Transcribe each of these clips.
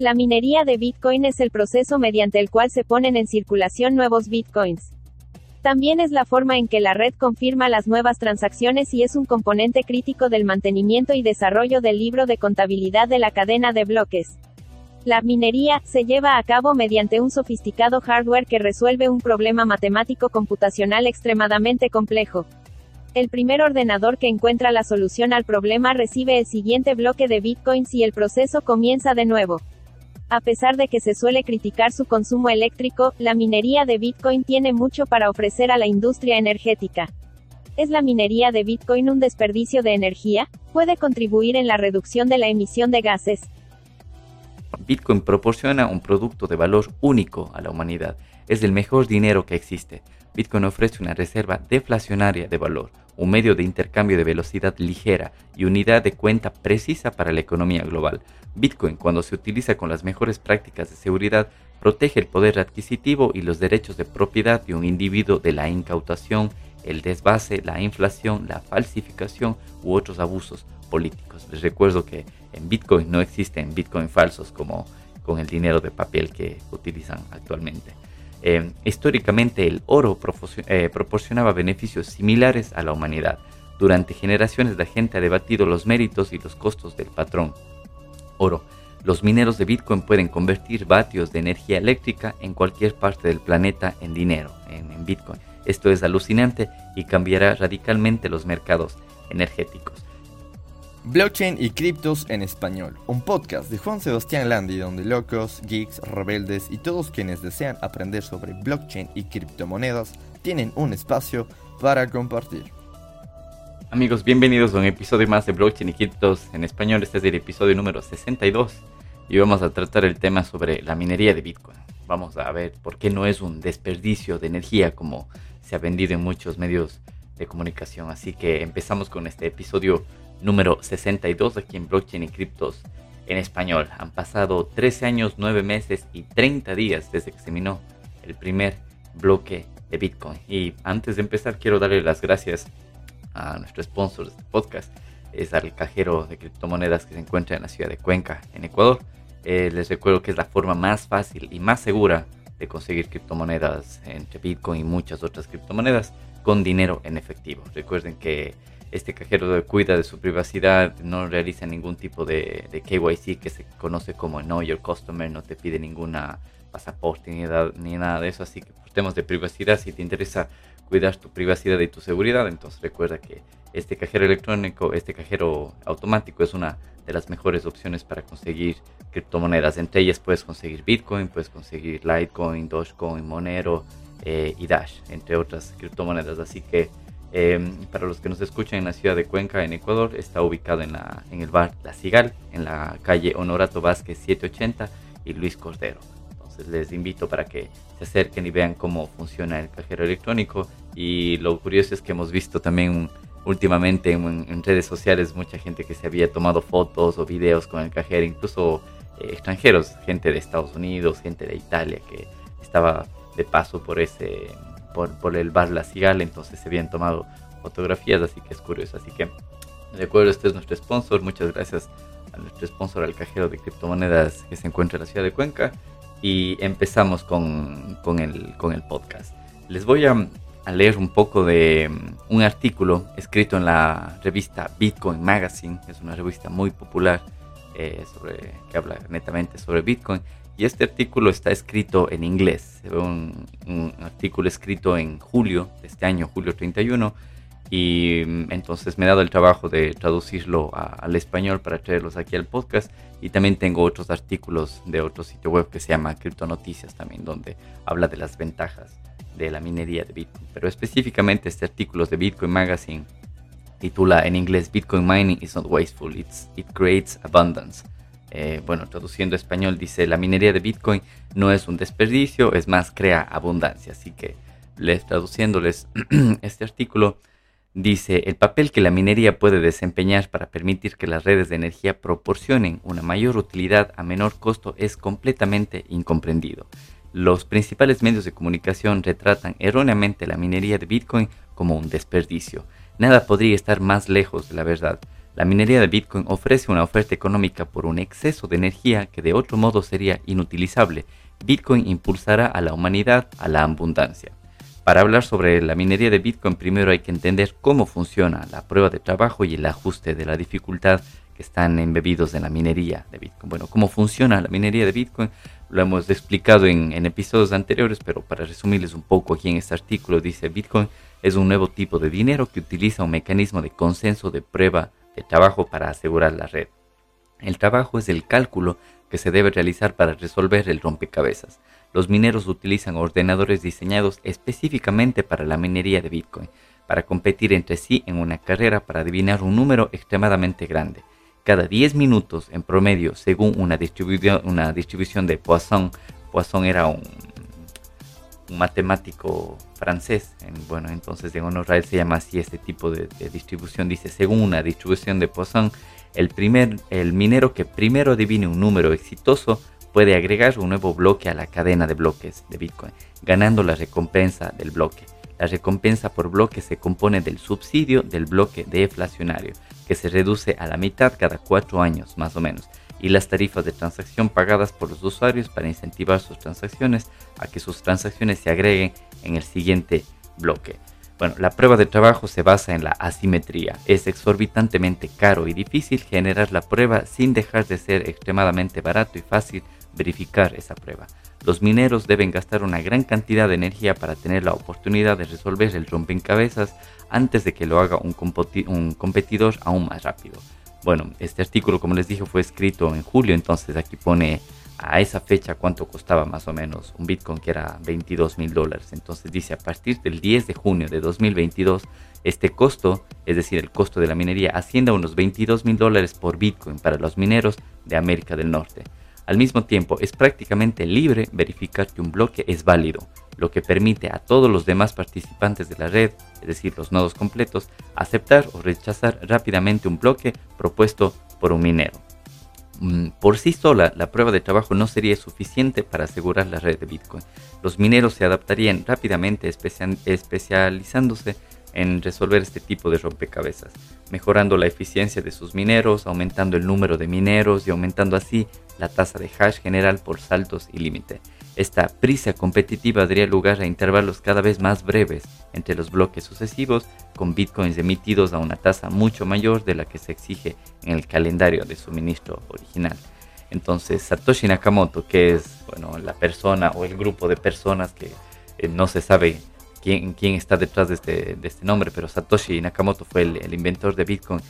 La minería de Bitcoin es el proceso mediante el cual se ponen en circulación nuevos Bitcoins. También es la forma en que la red confirma las nuevas transacciones y es un componente crítico del mantenimiento y desarrollo del libro de contabilidad de la cadena de bloques. La minería se lleva a cabo mediante un sofisticado hardware que resuelve un problema matemático computacional extremadamente complejo. El primer ordenador que encuentra la solución al problema recibe el siguiente bloque de bitcoins y el proceso comienza de nuevo. A pesar de que se suele criticar su consumo eléctrico, la minería de Bitcoin tiene mucho para ofrecer a la industria energética. ¿Es la minería de Bitcoin un desperdicio de energía? ¿Puede contribuir en la reducción de la emisión de gases? Bitcoin proporciona un producto de valor único a la humanidad. Es el mejor dinero que existe. Bitcoin ofrece una reserva deflacionaria de valor, un medio de intercambio de velocidad ligera y unidad de cuenta precisa para la economía global. Bitcoin, cuando se utiliza con las mejores prácticas de seguridad, protege el poder adquisitivo y los derechos de propiedad de un individuo de la incautación, el desvase, la inflación, la falsificación u otros abusos políticos. Les recuerdo que en Bitcoin no existen Bitcoin falsos como con el dinero de papel que utilizan actualmente. Eh, históricamente el oro eh, proporcionaba beneficios similares a la humanidad. Durante generaciones la gente ha debatido los méritos y los costos del patrón oro. Los mineros de Bitcoin pueden convertir vatios de energía eléctrica en cualquier parte del planeta en dinero, en Bitcoin. Esto es alucinante y cambiará radicalmente los mercados energéticos. Blockchain y criptos en español, un podcast de Juan Sebastián Landi donde locos, geeks, rebeldes y todos quienes desean aprender sobre blockchain y criptomonedas tienen un espacio para compartir. Amigos, bienvenidos a un episodio más de Blockchain y Criptos en español. Este es el episodio número 62 y vamos a tratar el tema sobre la minería de Bitcoin. Vamos a ver por qué no es un desperdicio de energía como se ha vendido en muchos medios de comunicación. Así que empezamos con este episodio número 62 aquí en Blockchain y Criptos en español. Han pasado 13 años, 9 meses y 30 días desde que se minó el primer bloque de Bitcoin. Y antes de empezar quiero darle las gracias a nuestro sponsor de este podcast. Es al cajero de criptomonedas que se encuentra en la ciudad de Cuenca, en Ecuador. Eh, les recuerdo que es la forma más fácil y más segura de conseguir criptomonedas entre Bitcoin y muchas otras criptomonedas con dinero en efectivo. Recuerden que este cajero cuida de su privacidad, no realiza ningún tipo de, KYC que se conoce como Know Your Customer, no te pide ninguna pasaporte ni, ni nada de eso, así que por temas de privacidad, si te interesa cuidar tu privacidad y tu seguridad, entonces recuerda que este cajero electrónico, este cajero automático es una de las mejores opciones para conseguir criptomonedas. Entre ellas puedes conseguir Bitcoin, puedes conseguir Litecoin, Dogecoin, Monero eh, y Dash, entre otras criptomonedas. Así que Em, para los que nos escuchan en la ciudad de Cuenca, en Ecuador, está ubicado en, la, en el bar La Cigal, en la calle Honorato Vázquez 780 y Luis Cordero. Entonces les invito para que se acerquen y vean cómo funciona el cajero electrónico. Y lo curioso es que hemos visto también últimamente en, redes sociales mucha gente que se había tomado fotos o videos con el cajero, incluso eh, extranjeros, gente de Estados Unidos, gente de Italia que estaba de paso por ese por, el bar La Cigala, entonces se habían tomado fotografías, así que es curioso. Así que, de acuerdo, este es nuestro sponsor. Muchas gracias a nuestro sponsor, al cajero de criptomonedas que se encuentra en la ciudad de Cuenca. Y empezamos con, el, podcast. Les voy a, leer un poco de mm, un artículo escrito en la revista Bitcoin Magazine, es una revista muy popular eh, sobre, que habla netamente sobre Bitcoin. Y este artículo está escrito en inglés. Un, un artículo escrito en julio de este año, julio 31. Y mm, entonces me he dado el trabajo de traducirlo al español para traerlos aquí al podcast. Y también tengo otros artículos de otro sitio web que se llama Noticias también, donde habla de las ventajas de la minería de Bitcoin. Pero específicamente este artículo de Bitcoin Magazine titula en inglés Bitcoin mining is not wasteful, it's, it creates abundance. Eh, bueno, traduciendo español dice, la minería de Bitcoin no es un desperdicio, es más, crea abundancia. Así que les traduciéndoles este artículo, dice, el papel que la minería puede desempeñar para permitir que las redes de energía proporcionen una mayor utilidad a menor costo es completamente incomprendido. Los principales medios de comunicación retratan erróneamente la minería de Bitcoin como un desperdicio. Nada podría estar más lejos de la verdad. La minería de Bitcoin ofrece una oferta económica por un exceso de energía que de otro modo sería inutilizable. Bitcoin impulsará a la humanidad a la abundancia. Para hablar sobre la minería de Bitcoin, primero hay que entender cómo funciona la prueba de trabajo y el ajuste de la dificultad que están embebidos en la minería de Bitcoin. Bueno, cómo funciona la minería de Bitcoin lo hemos explicado en, en, episodios anteriores, pero para resumirles un poco aquí en este artículo dice Bitcoin es un nuevo tipo de dinero que utiliza un mecanismo de consenso de prueba de trabajo para asegurar la red. El trabajo es el cálculo que se debe realizar para resolver el rompecabezas. Los mineros utilizan ordenadores diseñados específicamente para la minería de Bitcoin, para competir entre sí en una carrera para adivinar un número extremadamente grande. Cada 10 minutos en promedio, según una distribución, de Poisson, Poisson era un, matemático francés, bueno, entonces en honor a él se llama así este tipo de, de distribución, dice, según una distribución de Poisson, el, primer, el minero que primero adivine un número exitoso puede agregar un nuevo bloque a la cadena de bloques de Bitcoin, ganando la recompensa del bloque. La recompensa por bloque se compone del subsidio del bloque deflacionario, que se reduce a la mitad cada cuatro años más o menos, y las tarifas de transacción pagadas por los usuarios para incentivar sus transacciones a que sus transacciones se agreguen en el siguiente bloque. Bueno, la prueba de trabajo se basa en la asimetría. Es exorbitantemente caro y difícil generar la prueba sin dejar de ser extremadamente barato y fácil verificar esa prueba. Los mineros deben gastar una gran cantidad de energía para tener la oportunidad de resolver el rompecabezas antes de que lo haga un, un competidor aún más rápido. Bueno, este artículo, como les dije, fue escrito en julio, entonces aquí pone a esa fecha cuánto costaba más o menos un Bitcoin que era 22 mil dólares. Entonces dice a partir del 10 de junio de 2022 este costo, es decir, el costo de la minería, asciende a unos 22 mil dólares por Bitcoin para los mineros de América del Norte. Al mismo tiempo, es prácticamente libre verificar que un bloque es válido, lo que permite a todos los demás participantes de la red, es decir, los nodos completos, aceptar o rechazar rápidamente un bloque propuesto por un minero. Mm, por sí sola, la prueba de trabajo no sería suficiente para asegurar la red de Bitcoin. Los mineros se adaptarían rápidamente especializándose en resolver este tipo de rompecabezas, mejorando la eficiencia de sus mineros, aumentando el número de mineros y aumentando así la tasa de hash general por saltos y límite. Esta prisa competitiva daría lugar a intervalos cada vez más breves entre los bloques sucesivos, con bitcoins emitidos a una tasa mucho mayor de la que se exige en el calendario de suministro original. Entonces, Satoshi Nakamoto, que es bueno, la persona o el grupo de personas que eh, no se sabe quién, quién está detrás de este, de este nombre, pero Satoshi Nakamoto fue el, el inventor de Bitcoin,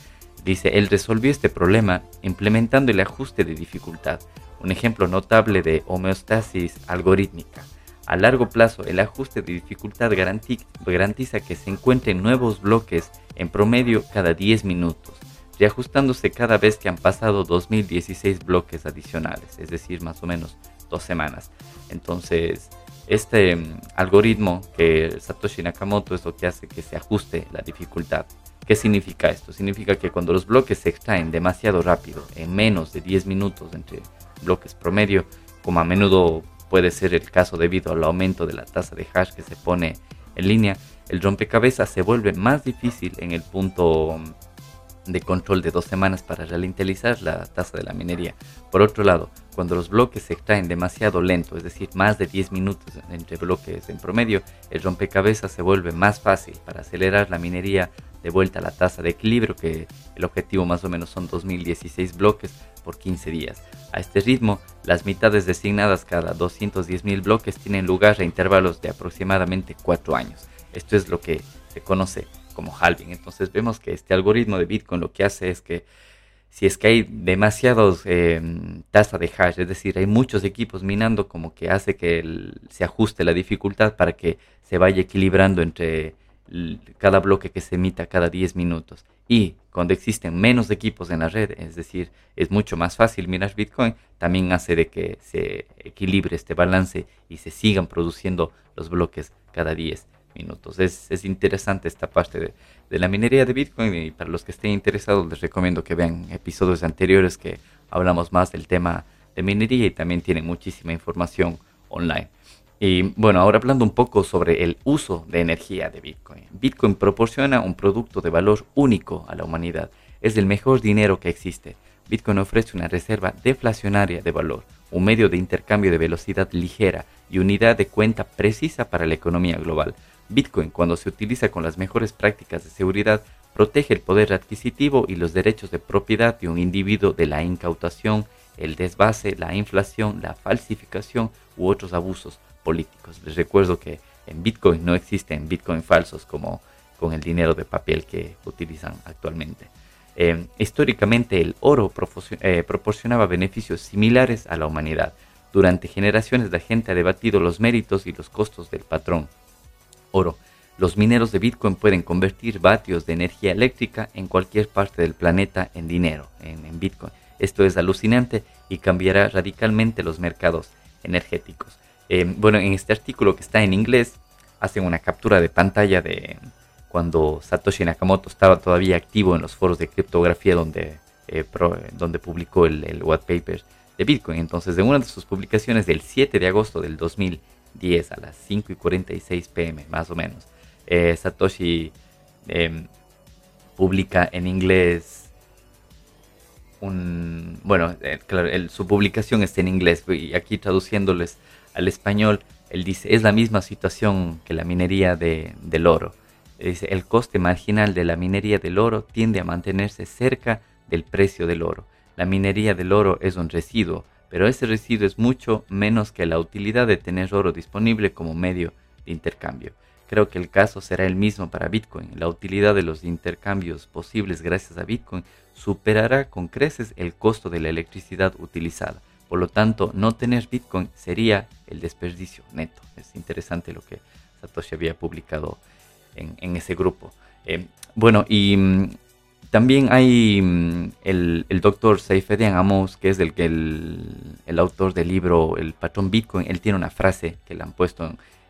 dice, él resolvió este problema implementando el ajuste de dificultad un ejemplo notable de homeostasis algorítmica. A largo plazo, el ajuste de dificultad garantiza que se encuentren nuevos bloques en promedio cada 10 minutos, reajustándose cada vez que han pasado 2016 bloques adicionales, es decir, más o menos dos semanas. Entonces, este mm, algoritmo que Satoshi Nakamoto es lo que hace que se ajuste la dificultad. ¿Qué significa esto? Significa que cuando los bloques se extraen demasiado rápido, en menos de 10 minutos entre bloques promedio, como a menudo puede ser el caso debido al aumento de la tasa de hash que se pone en línea, el rompecabezas se vuelve más difícil en el punto de control de dos semanas para ralentizar la tasa de la minería. Por otro lado, cuando los bloques se extraen demasiado lento, es decir, más de 10 minutos entre bloques en promedio, el rompecabezas se vuelve más fácil para acelerar la minería de vuelta a la tasa de equilibrio, que el objetivo más o menos son 2016 bloques por 15 días. A este ritmo, las mitades designadas cada 210.000 bloques tienen lugar a intervalos de aproximadamente 4 años. Esto es lo que se conoce como halving. Entonces vemos que este algoritmo de Bitcoin lo que hace es que si es que hay demasiados eh, tasa de hash, es decir, hay muchos equipos minando, como que hace que se ajuste la dificultad para que se vaya equilibrando entre cada bloque que se emita cada 10 minutos. Y cuando existen menos equipos en la red, es decir, es mucho más fácil minar Bitcoin, también hace de que se equilibre este balance y se sigan produciendo los bloques cada 10 minutos. Es, es interesante esta parte de, de, la minería de Bitcoin y para los que estén interesados les recomiendo que vean episodios anteriores que hablamos más del tema de minería y también tienen muchísima información online. Y bueno, ahora hablando un poco sobre el uso de energía de Bitcoin. Bitcoin proporciona un producto de valor único a la humanidad. es el mejor dinero que existe. Bitcoin ofrece una reserva deflacionaria de valor, un medio de intercambio de velocidad ligera y unidad de cuenta precisa para la economía global. Bitcoin, cuando se utiliza con las mejores prácticas de seguridad, protege el poder adquisitivo y los derechos de propiedad de un individuo de la incautación, el desvase, la inflación, la falsificación u otros abusos políticos. Les recuerdo que en Bitcoin no existen Bitcoin falsos como con el dinero de papel que utilizan actualmente. Eh, históricamente el oro eh, proporcionaba beneficios similares a la humanidad. Durante generaciones la gente ha debatido los méritos y los costos del patrón oro. Los mineros de Bitcoin pueden convertir vatios de energía eléctrica en cualquier parte del planeta en dinero, en, Bitcoin. Esto es alucinante y cambiará radicalmente los mercados energéticos. Eh, bueno, en este artículo que está en inglés, hacen una captura de pantalla de, cuando Satoshi Nakamoto estaba todavía activo en los foros de criptografía donde, eh, donde publicó el, white paper de Bitcoin. Entonces, en una de sus publicaciones del 7 de agosto del 2010 a las 5 y 46 pm, más o menos, eh, Satoshi em, publica en inglés un... Bueno, su publicación está en inglés y aquí traduciéndoles al español, él dice, es la misma situación que la minería de, del oro el coste marginal de la minería del oro tiende a mantenerse cerca del precio del oro. La minería del oro es un residuo, pero ese residuo es mucho menos que la utilidad de tener oro disponible como medio de intercambio. Creo que el caso será el mismo para Bitcoin. La utilidad de los intercambios posibles gracias a Bitcoin superará con creces el costo de la electricidad utilizada. Por lo tanto, no tener Bitcoin sería el desperdicio neto. Es interesante lo que Satoshi había publicado en, ese grupo. Eh, bueno, y mm, también hay mm, el, doctor Saifedian Amos, que es el, autor del libro El patrón Bitcoin. Él tiene una frase que le han puesto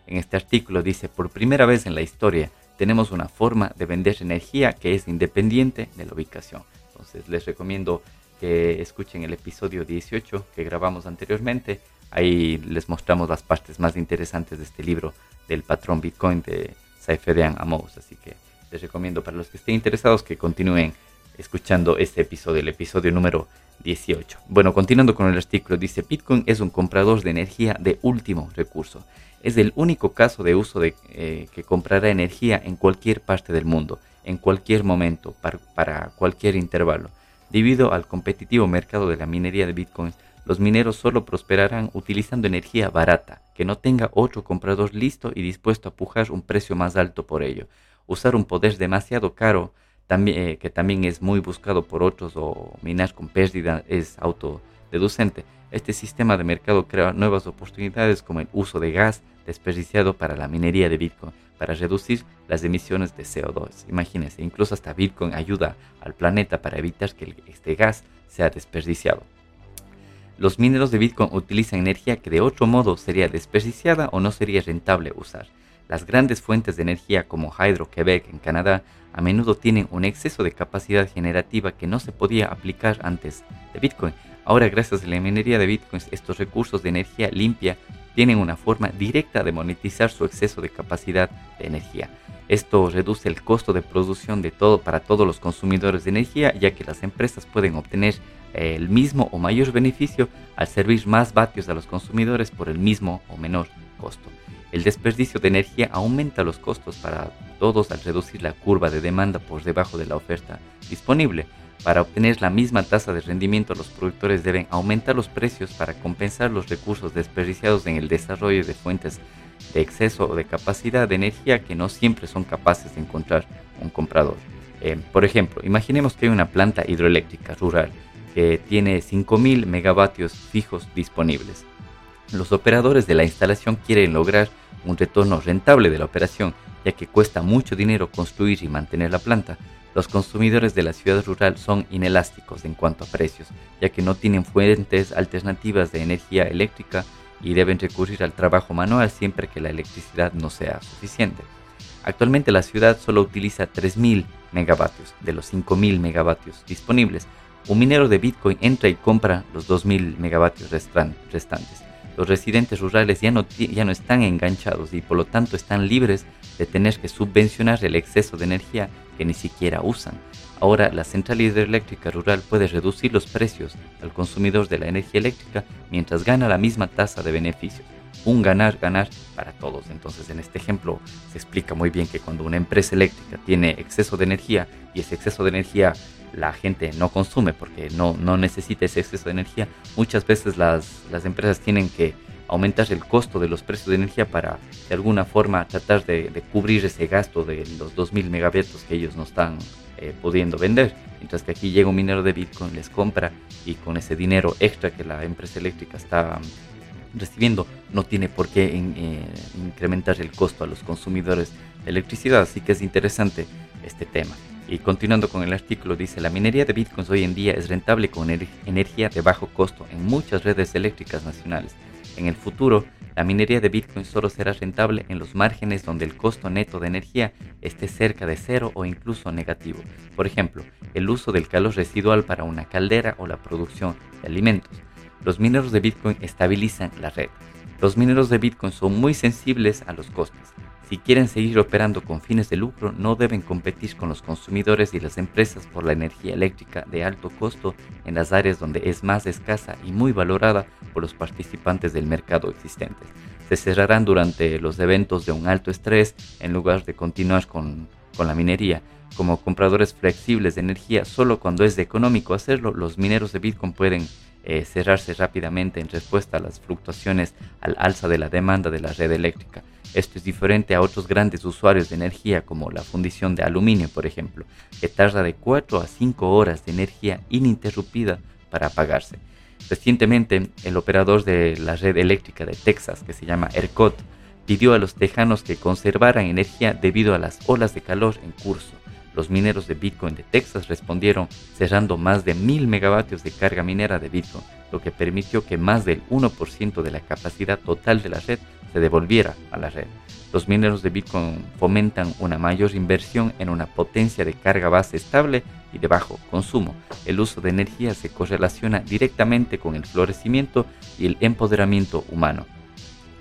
en este artículo. Dice, por primera vez en la historia tenemos una forma de vender energía que es independiente de la ubicación. Entonces les recomiendo que escuchen el episodio 18 que grabamos anteriormente. Ahí les mostramos las partes más interesantes de este libro del patrón Bitcoin de Saifedian Amos. Así que les recomiendo para los que estén interesados que continúen escuchando este episodio, el episodio número 18. Bueno, continuando con el artículo, dice Bitcoin es un comprador de energía de último recurso. Es el único caso de uso de, eh, que comprará energía en cualquier parte del mundo, en cualquier momento, para, para cualquier intervalo. Debido al competitivo mercado de la minería de Bitcoin, los mineros solo prosperarán utilizando energía barata, que no tenga otro comprador listo y dispuesto a pujar un precio más alto por ello. Usar un poder demasiado caro, eh, que también es muy buscado por otros o minar con pérdida es autodeducente. Este sistema de mercado crea nuevas oportunidades como el uso de gas desperdiciado para la minería de Bitcoin para reducir las emisiones de CO2. Imagínense, incluso hasta Bitcoin ayuda al planeta para evitar que este gas sea desperdiciado. Los mineros de Bitcoin utilizan energía que de otro modo sería desperdiciada o no sería rentable usar. Las grandes fuentes de energía como Hydro-Quebec en Canadá a menudo tienen un exceso de capacidad generativa que no se podía aplicar antes de Bitcoin. Ahora gracias a la minería de Bitcoin estos recursos de energía limpia tienen una forma directa de monetizar su exceso de capacidad de energía. Esto reduce el costo de producción de todo para todos los consumidores de energía ya que las empresas pueden obtener el mismo o mayor beneficio al servir más vatios a los consumidores por el mismo o menor costo. El desperdicio de energía aumenta los costos para todos al reducir la curva de demanda por debajo de la oferta disponible. Para obtener la misma tasa de rendimiento, los productores deben aumentar los precios para compensar los recursos desperdiciados en el desarrollo de fuentes de exceso o de capacidad de energía que no siempre son capaces de encontrar un comprador. Eh, por ejemplo, imaginemos que hay una planta hidroeléctrica rural que tiene 5.000 megavatios fijos disponibles. Los operadores de la instalación quieren lograr un retorno rentable de la operación, ya que cuesta mucho dinero construir y mantener la planta. Los consumidores de la ciudad rural son inelásticos en cuanto a precios, ya que no tienen fuentes alternativas de energía eléctrica y deben recurrir al trabajo manual siempre que la electricidad no sea suficiente. Actualmente la ciudad solo utiliza 3.000 megavatios de los 5.000 megavatios disponibles, un minero de Bitcoin entra y compra los 2.000 megavatios restantes. Los residentes rurales ya no, ya no están enganchados y por lo tanto están libres de tener que subvencionar el exceso de energía que ni siquiera usan. Ahora la central hidroeléctrica rural puede reducir los precios al consumidor de la energía eléctrica mientras gana la misma tasa de beneficios. Un ganar-ganar para todos. Entonces en este ejemplo se explica muy bien que cuando una empresa eléctrica tiene exceso de energía y ese exceso de energía la gente no consume porque no, no necesita ese exceso de energía, muchas veces las, las empresas tienen que aumentar el costo de los precios de energía para de alguna forma tratar de, cubrir ese gasto de los 2.000 megavatios que ellos no están eh, pudiendo vender. Mientras que aquí llega un minero de Bitcoin, les compra y con ese dinero extra que la empresa eléctrica está recibiendo no tiene por qué eh, incrementar el costo a los consumidores de electricidad. Así que es interesante este tema. Y continuando con el artículo, dice, la minería de bitcoins hoy en día es rentable con energía de bajo costo en muchas redes eléctricas nacionales. En el futuro, la minería de bitcoins solo será rentable en los márgenes donde el costo neto de energía esté cerca de cero o incluso negativo. Por ejemplo, el uso del calor residual para una caldera o la producción de alimentos. Los mineros de bitcoin estabilizan la red. Los mineros de bitcoin son muy sensibles a los costes. Si quieren seguir operando con fines de lucro, no deben competir con los consumidores y las empresas por la energía eléctrica de alto costo en las áreas donde es más escasa y muy valorada por los participantes del mercado existente. Se cerrarán durante los eventos de un alto estrés en lugar de continuar con, la minería. Como compradores flexibles de energía, solo cuando es económico hacerlo, los mineros de Bitcoin pueden eh, cerrarse rápidamente en respuesta a las fluctuaciones al alza de la demanda de la red eléctrica. Esto es diferente a otros grandes usuarios de energía como la fundición de aluminio, por ejemplo, que tarda de 4 a 5 horas de energía ininterrumpida para apagarse. Recientemente, el operador de la red eléctrica de Texas, que se llama ERCOT, pidió a los tejanos que conservaran energía debido a las olas de calor en curso. Los mineros de Bitcoin de Texas respondieron cerrando más de mil megavatios de carga minera de Bitcoin, lo que permitió que más del 1% de la capacidad total de la red se devolviera a la red. Los mineros de Bitcoin fomentan una mayor inversión en una potencia de carga base estable y de bajo consumo. El uso de energía se correlaciona directamente con el florecimiento y el empoderamiento humano.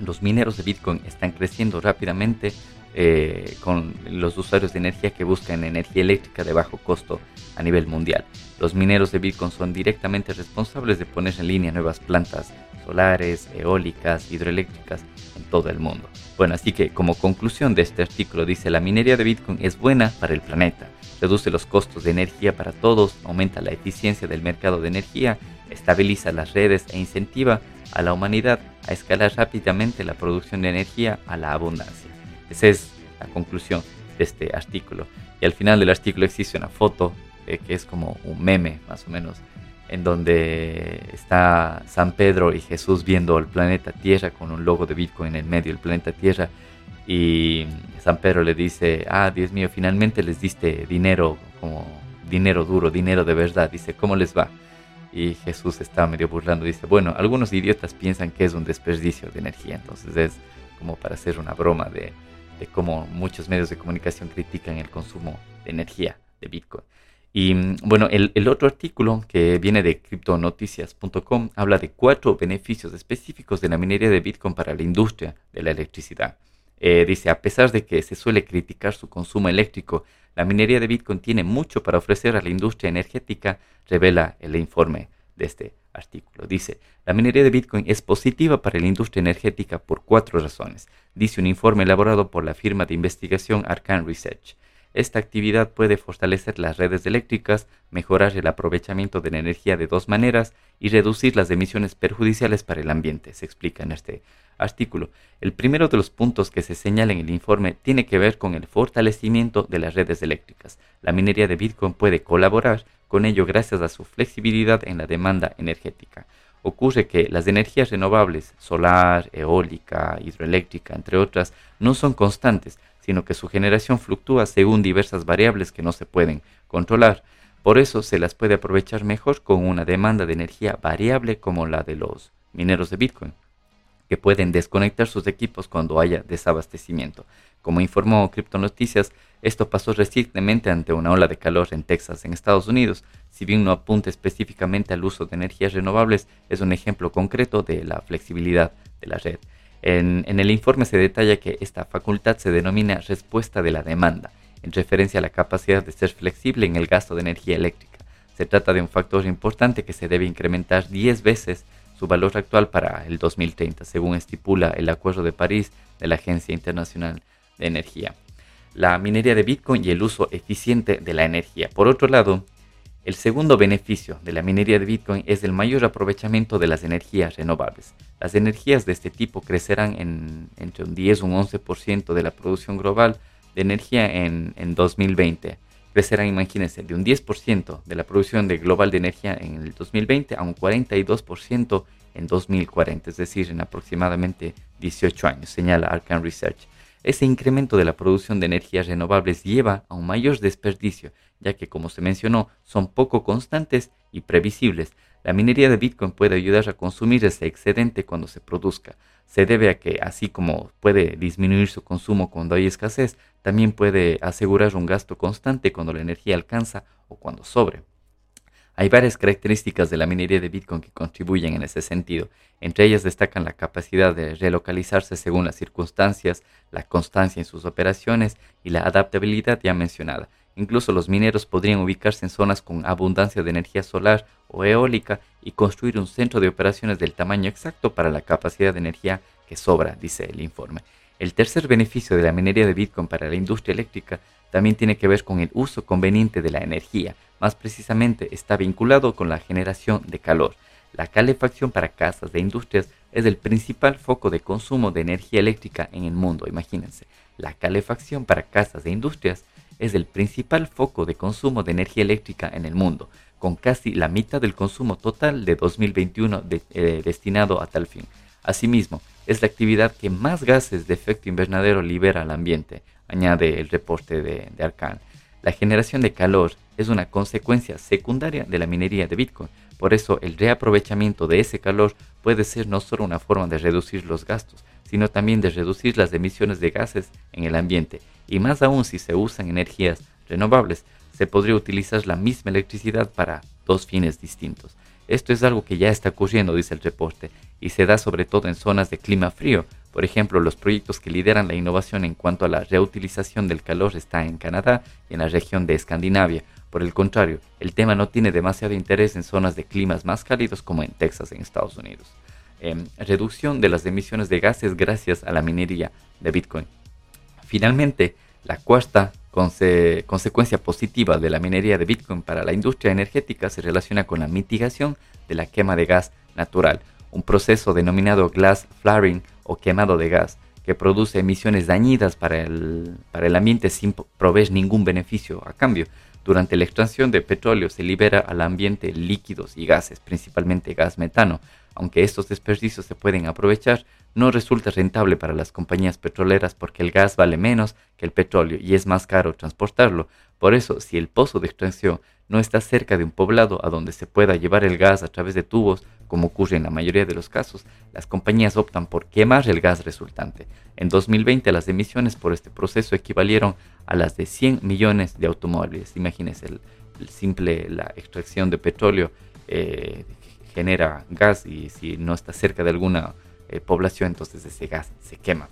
Los mineros de Bitcoin están creciendo rápidamente eh, con los usuarios de energía que buscan energía eléctrica de bajo costo a nivel mundial. Los mineros de Bitcoin son directamente responsables de poner en línea nuevas plantas solares, eólicas, hidroeléctricas en todo el mundo. Bueno, así que como conclusión de este artículo dice la minería de Bitcoin es buena para el planeta, reduce los costos de energía para todos, aumenta la eficiencia del mercado de energía, estabiliza las redes e incentiva a la humanidad a escalar rápidamente la producción de energía a la abundancia. Esa es la conclusión de este artículo. Y al final del artículo existe una foto eh, que es como un meme, más o menos, en donde está San Pedro y Jesús viendo el planeta Tierra con un logo de Bitcoin en el medio del planeta Tierra. Y San Pedro le dice, ah, Dios mío, finalmente les diste dinero, como dinero duro, dinero de verdad. Dice, ¿cómo les va? Y Jesús está medio burlando, dice, bueno, algunos idiotas piensan que es un desperdicio de energía, entonces es como para hacer una broma de, de cómo muchos medios de comunicación critican el consumo de energía de Bitcoin. Y mm, bueno, el, otro artículo que viene de criptonoticias.com habla de cuatro beneficios específicos de la minería de Bitcoin para la industria de la electricidad. Eh, dice, a pesar de que se suele criticar su consumo eléctrico, la minería de Bitcoin tiene mucho para ofrecer a la industria energética, revela el informe de este artículo. Dice, la minería de Bitcoin es positiva para la industria energética por cuatro razones, dice un informe elaborado por la firma de investigación Arcan Research. Esta actividad puede fortalecer las redes eléctricas, mejorar el aprovechamiento de la energía de dos maneras y reducir las emisiones perjudiciales para el ambiente, se explica en este artículo. El primero de los puntos que se señala en el informe tiene que ver con el fortalecimiento de las redes eléctricas. La minería de Bitcoin puede colaborar con ello gracias a su flexibilidad en la demanda energética. Ocurre que las energías renovables, solar, eólica, hidroeléctrica, entre otras, no son constantes, sino que su generación fluctúa según diversas variables que no se pueden controlar. Por eso se las puede aprovechar mejor con una demanda de energía variable como la de los mineros de Bitcoin, que pueden desconectar sus equipos cuando haya desabastecimiento. Como informó Noticias, esto pasó recientemente ante una ola de calor en Texas, en Estados Unidos. Si bien no apunta específicamente al uso de energías renovables, es un ejemplo concreto de la flexibilidad de la red. En, el informe se detalla que esta facultad se denomina respuesta de la demanda. en referencia a la capacidad de ser flexible en el gasto de energía eléctrica. Se trata de un factor importante que se debe incrementar 10 veces su valor actual para el 2030, según estipula el Acuerdo de París de la Agencia Internacional de Energía. La minería de Bitcoin y el uso eficiente de la energía. Por otro lado, el segundo beneficio de la minería de Bitcoin es el mayor aprovechamiento de las energías renovables. Las energías de este tipo crecerán en entre un 10 y un 11% de la producción global de energía en, 2020. Crecerán, imagínense, de un 10% de la producción global de energía en el 2020 a un 42% en 2040, es decir, en aproximadamente 18 años, señala Arcan Research. Ese incremento de la producción de energías renovables lleva a un mayor desperdicio, ya que, como se mencionó, son poco constantes y previsibles. La minería de Bitcoin puede ayudar a consumir ese excedente cuando se produzca. Se debe a que, así como puede disminuir su consumo cuando hay escasez, también puede asegurar un gasto constante cuando la energía alcanza o cuando sobre. Hay varias características de la minería de Bitcoin que contribuyen en ese sentido. Entre ellas destacan la capacidad de relocalizarse según las circunstancias, la constancia en sus operaciones y la adaptabilidad ya mencionada. Incluso los mineros podrían ubicarse en zonas con abundancia de energía solar o eólica y construir un centro de operaciones del tamaño exacto para la capacidad de energía que sobra, dice el informe. El tercer beneficio de la minería de Bitcoin para la industria eléctrica también tiene que ver con el uso conveniente de la energía. Más precisamente está vinculado con la generación de calor. La calefacción para casas de industrias es el principal foco de consumo de energía eléctrica en el mundo. Imagínense, la calefacción para casas de industrias es el principal foco de consumo de energía eléctrica en el mundo, con casi la mitad del consumo total de 2021 eh, destinado a tal fin. Asimismo, es la actividad que más gases de efecto invernadero libera al ambiente, añade el reporte de, de Arcan. La generación de calor es una consecuencia secundaria de la minería de Bitcoin, por eso el reaprovechamiento de ese calor puede ser no solo una forma de reducir los gastos, sino también de reducir las emisiones de gases en el ambiente, y más aún si se usan energías renovables, se podría utilizar la misma electricidad para dos fines distintos. Esto es algo que ya está ocurriendo, dice el reporte, y se da sobre todo en zonas de clima frío. Por ejemplo, los proyectos que lideran la innovación en cuanto a la reutilización del calor están en Canadá y en la región de Escandinavia. Por el contrario, el tema no tiene demasiado interés en zonas de climas más cálidos como en Texas en Estados Unidos. Em, reducción de las emisiones de gases gracias a la minería de Bitcoin. Finalmente, la cuarta consecuencia positiva de la minería de Bitcoin para la industria energética se relaciona con la mitigación de la quema de gas natural, un proceso denominado glass flaring o quemado de gas, que produce emisiones dañinas para el, para el ambiente sin proveer ningún beneficio a cambio. Durante la extracción de petróleo se libera al ambiente líquidos y gases, principalmente gas metano. Aunque estos desperdicios se pueden aprovechar, no resulta rentable para las compañías petroleras porque el gas vale menos que el petróleo y es más caro transportarlo. Por eso, si el pozo de extracción no está cerca de un poblado a donde se pueda llevar el gas a través de tubos, como ocurre en la mayoría de los casos, las compañías optan por quemar el gas resultante. En 2020 las emisiones por este proceso equivalieron a las de 100 millones de automóviles. Imagínense, el, simple la extracción de petróleo eh, genera gas y si no está cerca de alguna eh, población, entonces ese gas se quema.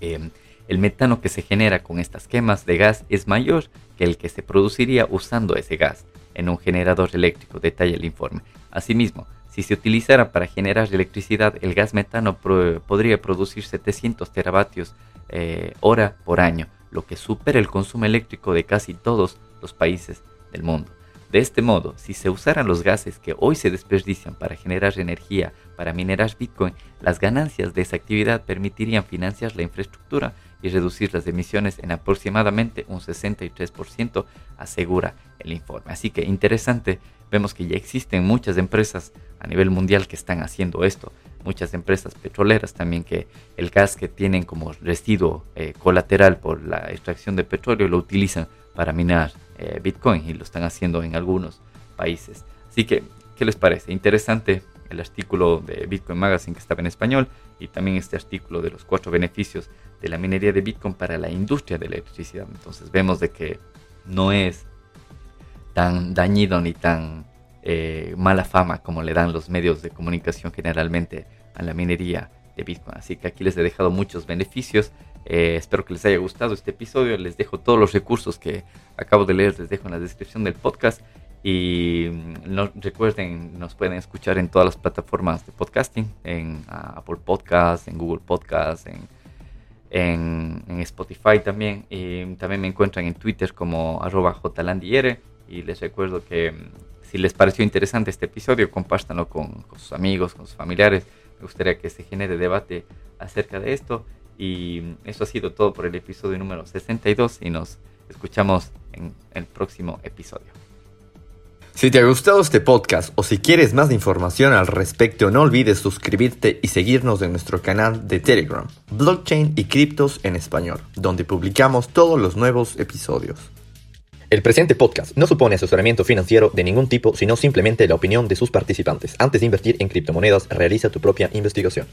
Em, el metano que se genera con estas quemas de gas es mayor que el que se produciría usando ese gas en un generador eléctrico, detalla el informe. Asimismo, si se utilizara para generar electricidad, el gas metano podría producir 700 teravatios eh, hora por año, lo que supera el consumo eléctrico de casi todos los países del mundo. De este modo, si se usaran los gases que hoy se desperdician para generar energía para minerar Bitcoin, las ganancias de esa actividad permitirían financiar la infraestructura y reducir las emisiones en aproximadamente un 63%, asegura el informe. Así que interesante, vemos que ya existen muchas empresas a nivel mundial que están haciendo esto, muchas empresas petroleras también que el gas que tienen como residuo eh, colateral por la extracción de petróleo lo utilizan para minar eh, Bitcoin y lo están haciendo en algunos países. Así que, ¿qué les parece? Interesante el artículo de Bitcoin Magazine que estaba en español y también este artículo de los cuatro beneficios de la minería de Bitcoin para la industria de la electricidad. Entonces vemos de que no es tan dañido ni tan eh, mala fama como le dan los medios de comunicación generalmente a la minería de Bitcoin. Así que aquí les he dejado muchos beneficios Eh, espero que les haya gustado este episodio. Les dejo todos los recursos que acabo de leer, les dejo en la descripción del podcast. Y mm, recuerden, nos pueden escuchar en todas las plataformas de podcasting, en ah, Apple Podcasts, en Google Podcasts, en, en, Spotify también. Y también me encuentran en Twitter como arroba jlandiere. Y les recuerdo que mm, si les pareció interesante este episodio, compártanlo con, con sus amigos, con sus familiares. Me gustaría que se genere debate acerca de esto. Y mm, eso ha sido todo por el episodio número 62 y nos escuchamos en el próximo episodio. Si te ha gustado este podcast o si quieres más información al respecto, no olvides suscribirte y seguirnos en nuestro canal de Telegram, Blockchain y Criptos en Español, donde publicamos todos los nuevos episodios. El presente podcast no supone asesoramiento financiero de ningún tipo, sino simplemente la opinión de sus participantes. Antes de invertir en criptomonedas, realiza tu propia investigación.